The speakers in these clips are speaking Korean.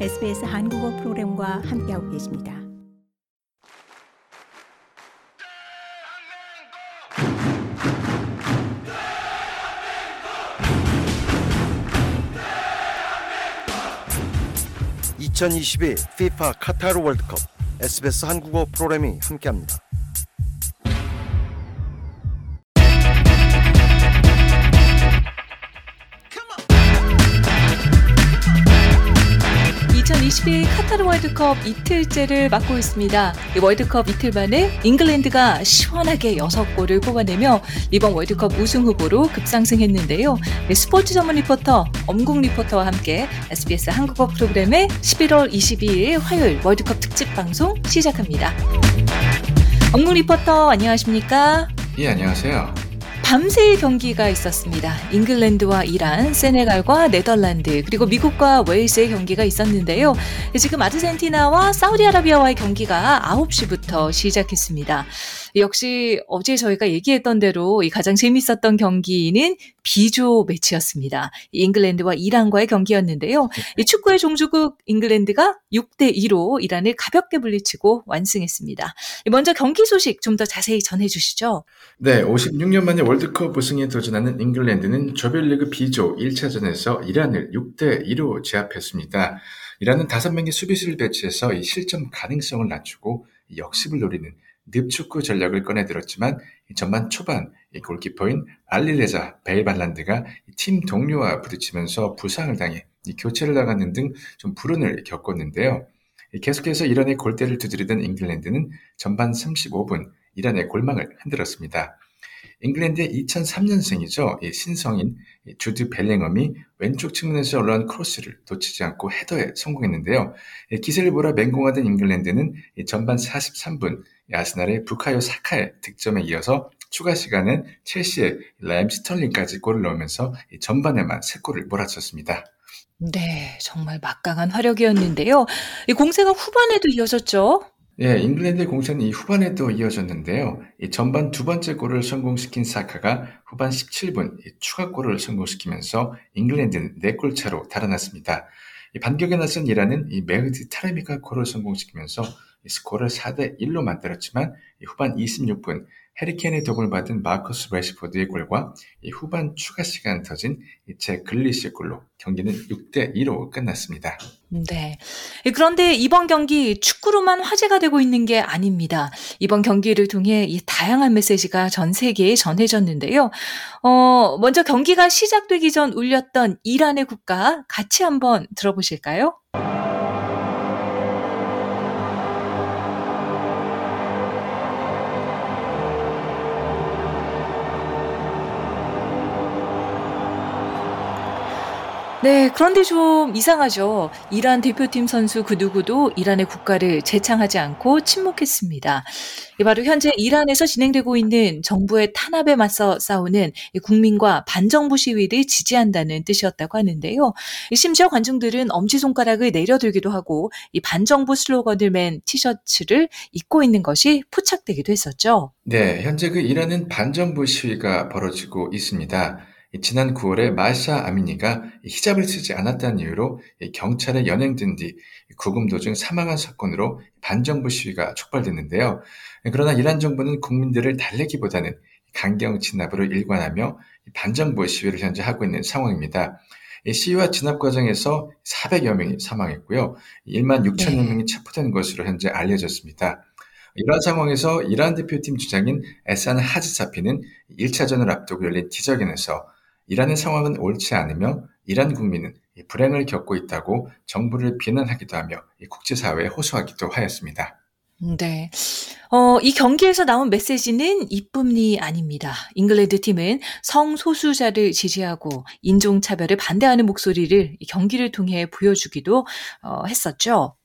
SBS 한국어 프로그램과 함께하고 계십니다. (2022) FIFA 카타르 월드컵 SBS 한국어 프로그램이 함께합니다. 2022 카타르 월드컵 이틀째를 맞고 있습니다. 월드컵 이틀 만에 잉글랜드가 시원하게 6골을 뽑아내며 이번 월드컵 우승 후보로 급상승했는데요. 스포츠 전문 리포터 엄국 리포터와 함께 SBS 한국어 프로그램의 11월 22일 화요일 월드컵 특집 방송 시작합니다. 엄국 리포터 안녕하십니까? 예, 안녕하세요. 밤새 경기가 있었습니다. 잉글랜드와 이란, 세네갈과 네덜란드, 그리고 미국과 웨일스의 경기가 있었는데요. 지금 아르헨티나와 사우디아라비아와의 경기가 9시부터 시작했습니다. 역시 어제 저희가 얘기했던 대로 가장 재밌었던 경기는 비조 매치였습니다. 잉글랜드와 이란과의 경기였는데요. 이 축구의 종주국 잉글랜드가 6대 2로 이란을 가볍게 물리치고 완승했습니다. 먼저 경기 소식 좀 더 자세히 전해 주시죠. 네, 56년 만에 월드컵 우승에 도전하는 잉글랜드는 조별리그 B조 1차전에서 이란을 6대 2로 제압했습니다. 이란은 5명의 수비수를 배치해서 이 실점 가능성을 낮추고 역습을 노리는 늪축구 전략을 꺼내들었지만 전반 초반 골키퍼인 알리레자 베일발란드가 팀 동료와 부딪히면서 부상을 당해 교체를 나가는 등 좀 불운을 겪었는데요. 계속해서 이란의 골대를 두드리던 잉글랜드는 전반 35분 이란의 골망을 흔들었습니다. 잉글랜드의 2003년생이죠. 신성인 주드 벨링엄이 왼쪽 측면에서 올라온 크로스를 놓치지 않고 헤더에 성공했는데요. 기세를 몰아 맹공하던 잉글랜드는 전반 43분 아스날의 부카요 사카의 득점에 이어서 추가 시간엔 첼시의 라힘 스털링까지 골을 넣으면서 전반에만 3골을 몰아쳤습니다. 네, 정말 막강한 화력이었는데요. 이 공세가 후반에도 이어졌죠? 예, 잉글랜드의 공세는 이 후반에도 이어졌는데요. 이 전반 두 번째 골을 성공시킨 사카가 후반 17분 추가 골을 성공시키면서 잉글랜드는 4골 차로 달아났습니다. 이 반격에 나선 이란은 이 메흐디 타레미가 골을 성공시키면서 스코어를 4대 1로 만들었지만 후반 26분 해리케인의 도움을 받은 마커스 래시포드의 골과 후반 추가 시간 터진 잭 그릴리시의 골로 경기는 6대 2로 끝났습니다. 네. 그런데 이번 경기 축구로만 화제가 되고 있는 게 아닙니다. 이번 경기를 통해 이 다양한 메시지가 전 세계에 전해졌는데요. 어, 먼저 경기가 시작되기 전 울렸던 이란의 국가 같이 한번 들어보실까요? 네, 그런데 좀 이상하죠. 이란 대표팀 선수 그 누구도 이란의 국가를 재창하지 않고 침묵했습니다. 바로 현재 이란에서 진행되고 있는 정부의 탄압에 맞서 싸우는 국민과 반정부 시위를 지지한다는 뜻이었다고 하는데요. 심지어 관중들은 엄지손가락을 내려들기도 하고 이 반정부 슬로건을 맨 티셔츠를 입고 있는 것이 포착되기도 했었죠. 네, 현재 그 이란은 반정부 시위가 벌어지고 있습니다. 지난 9월에 마샤 아미니가 히잡을 쓰지 않았다는 이유로 경찰에 연행된 뒤 구금 도중 사망한 사건으로 반정부 시위가 촉발됐는데요. 그러나 이란 정부는 국민들을 달래기보다는 강경 진압으로 일관하며 반정부 시위를 현재 하고 있는 상황입니다. 시위와 진압 과정에서 400여 명이 사망했고요. 1만 6천여 명이 체포된 것으로 현재 알려졌습니다. 이런 상황에서 이란 대표팀 주장인 에산 하지사피는 1차전을 앞두고 열린 기자회견에서 이란의 상황은 옳지 않으며 이란 국민은 불행을 겪고 있다고 정부를 비난하기도 하며 국제사회에 호소하기도 하였습니다. 네. 어, 이 경기에서 나온 메시지는 이뿐이 아닙니다. 잉글랜드 팀은 성소수자를 지지하고 인종차별을 반대하는 목소리를 경기를 통해 보여주기도 어, 했었죠.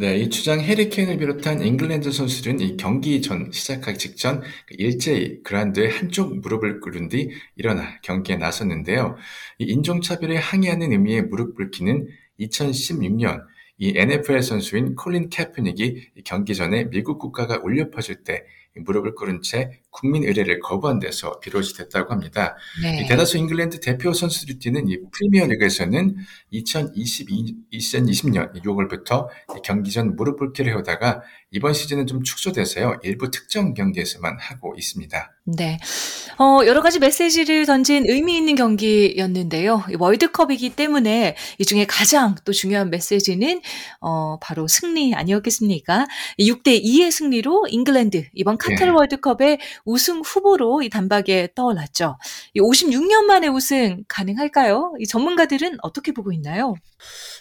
네, 이 주장 해리케인을 비롯한 잉글랜드 선수들은 이 경기 전 시작하기 직전 그 일제히 그라운드의 한쪽 무릎을 꿇은 뒤 일어나 경기에 나섰는데요. 이 인종차별에 항의하는 의미의 무릎 꿇기는 2016년 이 NFL 선수인 콜린 캐프닉이 경기 전에 미국 국가가 울려 퍼질 때 무릎을 꿇은 채 국민 의례를 거부한 데서 비롯이 됐다고 합니다. 네. 대다수 잉글랜드 대표 선수들이 뛰는 이 프리미어리그에서는 2022, 2020년 6월부터 경기 전 무릎 꿇기를 해오다가 이번 시즌은 좀 축소돼서요. 일부 특정 경기에서만 하고 있습니다. 네. 어, 여러 가지 메시지를 던진 의미 있는 경기였는데요. 월드컵이기 때문에 이 중에 가장 또 중요한 메시지는 어, 바로 승리 아니었겠습니까? 6대 2의 승리로 잉글랜드 이번 카타르 네. 월드컵의 우승 후보로 이 단박에 떠올랐죠. 56년 만에 우승 가능할까요? 이 전문가들은 어떻게 보고 있나요?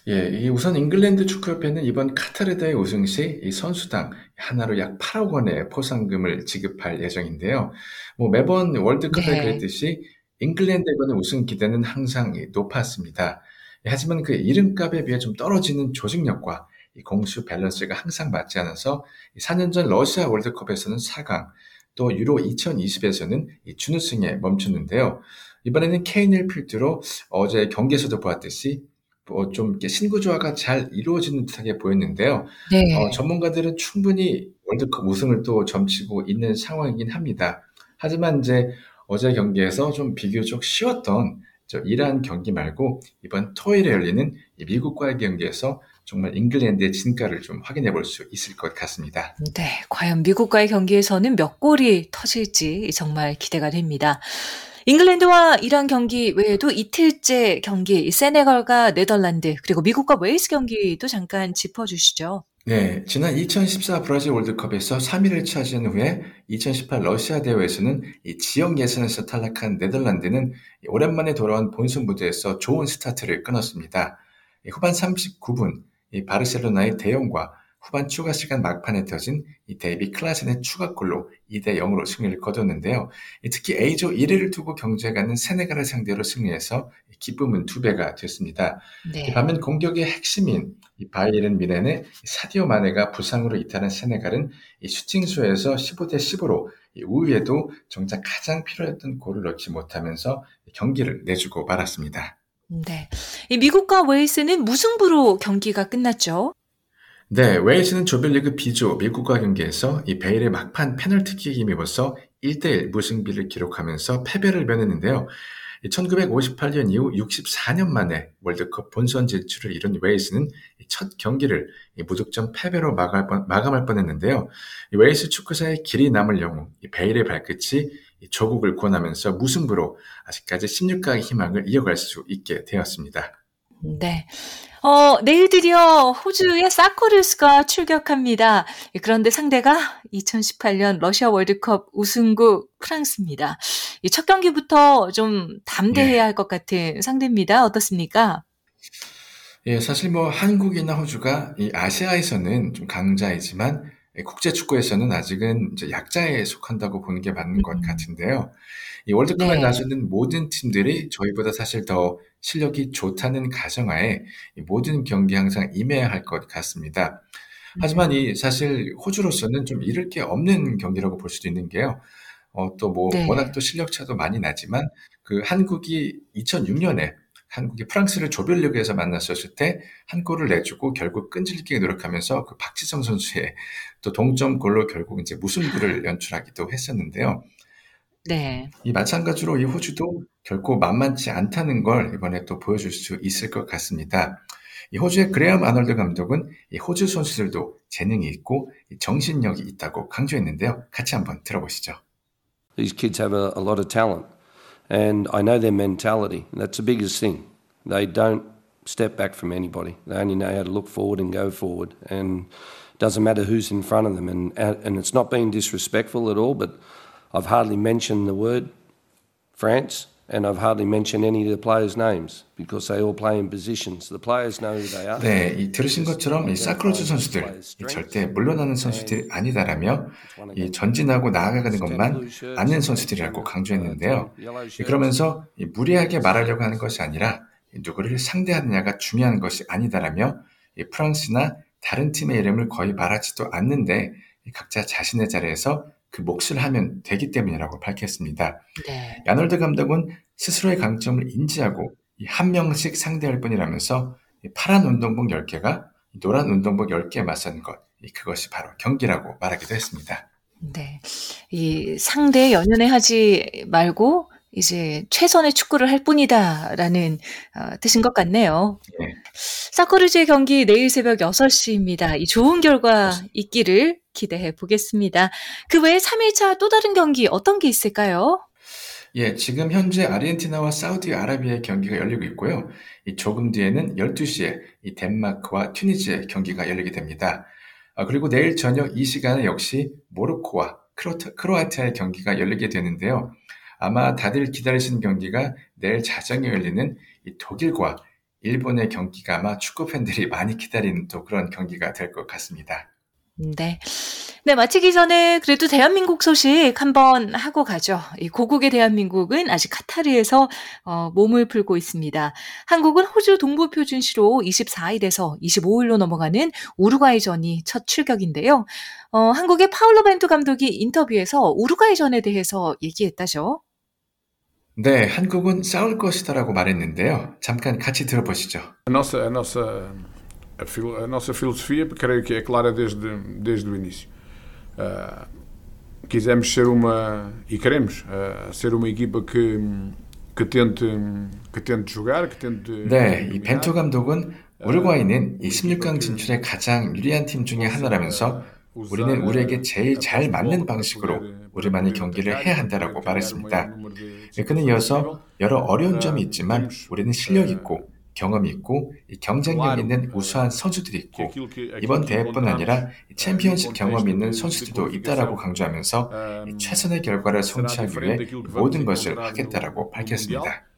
예, 이 우선 잉글랜드 축구협회는 이번 카타르 대회 우승 시 이 선수당 하나로 약 8억 원의 포상금을 지급할 예정인데요. 뭐 매번 월드컵에 네. 그랬듯이 잉글랜드에 관한 우승 기대는 항상 높았습니다. 하지만 그 이름값에 비해 좀 떨어지는 조직력과 공수 밸런스가 항상 맞지 않아서 4년 전 러시아 월드컵에서는 4강, 또 유로 2020에서는 준우승에 멈췄는데요. 이번에는 케인을 필두로 어제 경기에서도 보았듯이 뭐좀 신구조화가 잘 이루어지는 듯하게 보였는데요. 네. 어, 전문가들은 충분히 월드컵 우승을 또 점치고 있는 상황이긴 합니다. 하지만 이제 어제 경기에서 좀 비교적 쉬웠던 저 이란 경기 말고 이번 토요일에 열리는 미국과의 경기에서 정말 잉글랜드의 진가를 좀 확인해 볼 수 있을 것 같습니다. 네, 과연 미국과의 경기에서는 몇 골이 터질지 정말 기대가 됩니다. 잉글랜드와 이란 경기 외에도 이틀째 경기, 세네갈과 네덜란드, 그리고 미국과 웨일스 경기도 잠깐 짚어주시죠. 네, 지난 2014 브라질 월드컵에서 3위를 차지한 후에 2018 러시아 대회에서는 이 지역 예선에서 탈락한 네덜란드는 오랜만에 돌아온 본선 무대에서 좋은 스타트를 끊었습니다. 후반 39분 이 바르셀로나의 데용과 후반 추가 시간 막판에 터진 이 데이비 클라센의 추가골로 2대 0으로 승리를 거뒀는데요. 특히 A조 1위를 두고 경쟁하는 세네갈을 상대로 승리해서 기쁨은 두 배가 됐습니다. 네. 반면 공격의 핵심인 바이에른 미넨의 사디오 마네가 부상으로 이탈한 세네갈은 이 슈팅 수에서 15대 10으로 우위에도 정작 가장 필요했던 골을 넣지 못하면서 경기를 내주고 말았습니다. 네. 미국과 웨일스는 무승부로 경기가 끝났죠. 네, 웨일스는 조별리그 B조 미국과 경기에서 이 베일의 막판 페널티킥에 힘입어서 1대1 무승비를 기록하면서 패배를 면했는데요. 1958년 이후 64년 만에 월드컵 본선 진출을 이룬 웨일스는 첫 경기를 무득점 패배로 마감할 뻔했는데요. 웨일스 축구사의 길이 남을 영웅 베일의 발끝이 조국을 구원하면서 무승부로 아직까지 16강의 희망을 이어갈 수 있게 되었습니다. 네. 어, 내일 드디어 호주의 사코르스가 출격합니다. 그런데 상대가 2018년 러시아 월드컵 우승국 프랑스입니다. 첫 경기부터 좀 담대해야 네. 할것 같은 상대입니다. 어떻습니까? 예, 사실 뭐 한국이나 호주가 이 아시아에서는 좀 강자이지만 국제 축구에서는 아직은 약자에 속한다고 보는 게 맞는 것 음. 같은데요. 이 월드컵에 네. 나서는 모든 팀들이 저희보다 사실 더 실력이 좋다는 가정하에 모든 경기 항상 임해야 할 것 같습니다. 하지만 이 사실 호주로서는 좀 잃을 게 없는 경기라고 볼 수도 있는 게요. 어, 또뭐 네. 워낙 또 실력 차도 많이 나지만 그 한국이 2006년에 한국이 프랑스를 조별리그에서 만났었을 때 한 골을 내주고 결국 끈질기게 노력하면서 그 박지성 선수의 또 동점골로 결국 이제 무승부를 연출하기도 했었는데요. 네. 이 마찬가지로 이 호주도 결코 만만치 않다는 걸 이번에 또 보여줄 수 있을 것 같습니다. 이 호주의 그레엄 아놀드 감독은 이 호주 선수들도 재능이 있고 정신력이 있다고 강조했는데요. 같이 한번 들어보시죠. These kids have a, a lot of talent. And I know their mentality. That's the biggest thing. They don't step back from anybody. They only know how to look forward and go forward. And doesn't matter who's in front of them. And, and it's not being disrespectful at all, but I've hardly mentioned the word France and I've hardly mentioned any of the players' names because they all play in positions. The players know who they are. 네, 이 들으신 것처럼 이 사크로즈 선수들 이 절대 물러나는 선수들이 아니다라며 이 전진하고 나아가는 것만 아는 선수들이라고 강조했는데요. 그러면서 이 무리하게 말하려고 하는 것이 아니라 누구를 상대하느냐가 중요한 것이 아니다라며 이 프랑스나 다른 팀의 이름을 거의 말하지도 않는데 각자 자신의 자리에서 그 몫을 하면 되기 때문이라고 밝혔습니다. 네. 야놀드 감독은 스스로의 강점을 인지하고 한 명씩 상대할 뿐이라면서 파란 운동복 10개가 노란 운동복 10개에 맞선 것, 그것이 바로 경기라고 말하기도 했습니다. 네. 이 상대에 연연해 하지 말고 이제 '최선의 축구를 할 뿐이다.'라는 어 뜻인 것 같네요. 네. 사커루즈의 경기 내일 새벽 6 시입니다. 이 좋은 결과 있기를 기대해 보겠습니다. 그 외에 3 일차 또 다른 경기 어떤 게 있을까요? 예, 지금 현재 아르헨티나와 사우디아라비아의 경기가 열리고 있고요. 이 조금 뒤에는 12시에 이 덴마크와 튀니지의 경기가 열리게 됩니다. 아, 그리고 내일 저녁 이 시간에 역시 모로코와 크로트, 크로아티아의 경기가 열리게 되는데요. 아마 다들 기다리시는 경기가 내일 자정에 열리는 이 독일과 일본의 경기가 아마 축구 팬들이 많이 기다리는 또 그런 경기가 될 것 같습니다. 네. 네, 마치기 전에 그래도 대한민국 소식 한번 하고 가죠. 이 고국의 대한민국은 아직 카타르에서 어, 몸을 풀고 있습니다. 한국은 호주 동부 표준시로 24일에서 25일로 넘어가는 우루과이전이 첫 출격인데요. 어, 한국의 파울로 벤투 감독이 인터뷰에서 우루과이전에 대해서 얘기했다죠. 네, 한국은 싸울 것이다라고 말했는데요. 잠깐 같이 들어보시죠. A nossa, a nossa, a, nossa filosofia, creio que é clara desde, desde o início. Ah, quisemos ser uma, e queremos, ah, ser uma equipa que, que, tente, que tente jogar, que tente. 네, 이. 벤투 감독은 우루과이는 이 16강 진출에 가장 유리한 팀 중에 하나라면서 우리는 우리에게 제일 잘 맞는 방식으로 우리만의 경기를 해야 한다라고 말했습니다. 네, 그는 이어서 여러 어려운 점이 있지만 우리는 실력 있고 경험이 있고 이 경쟁력 있는 우수한 선수들이 있고 이번 대회뿐 아니라 이 챔피언십 경험이 있는 선수들도 있다라고 강조하면서 이 최선의 결과를 성취하기 위해 모든 것을 하겠다라고 밝혔습니다.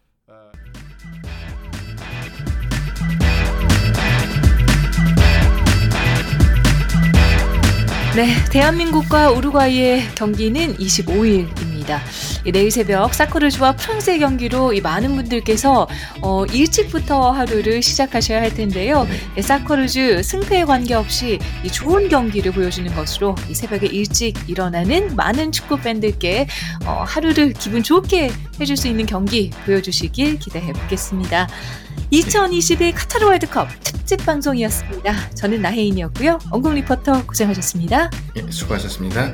네, 대한민국과 우루과이의 경기는 25일입니다. 내일 새벽 사커르즈와 프랑스의 경기로 이 많은 분들께서 어, 일찍부터 하루를 시작하셔야 할 텐데요. 네, 사커르즈 승패에 관계없이 이 좋은 경기를 보여주는 것으로 이 새벽에 일찍 일어나는 많은 축구 팬들께 어, 하루를 기분 좋게 해줄 수 있는 경기 보여주시길 기대해 보겠습니다. 2022 카타르 월드컵 특집 방송이었습니다. 저는 나혜인이었고요. 원국 리포터 고생하셨습니다. 예, 수고하셨습니다.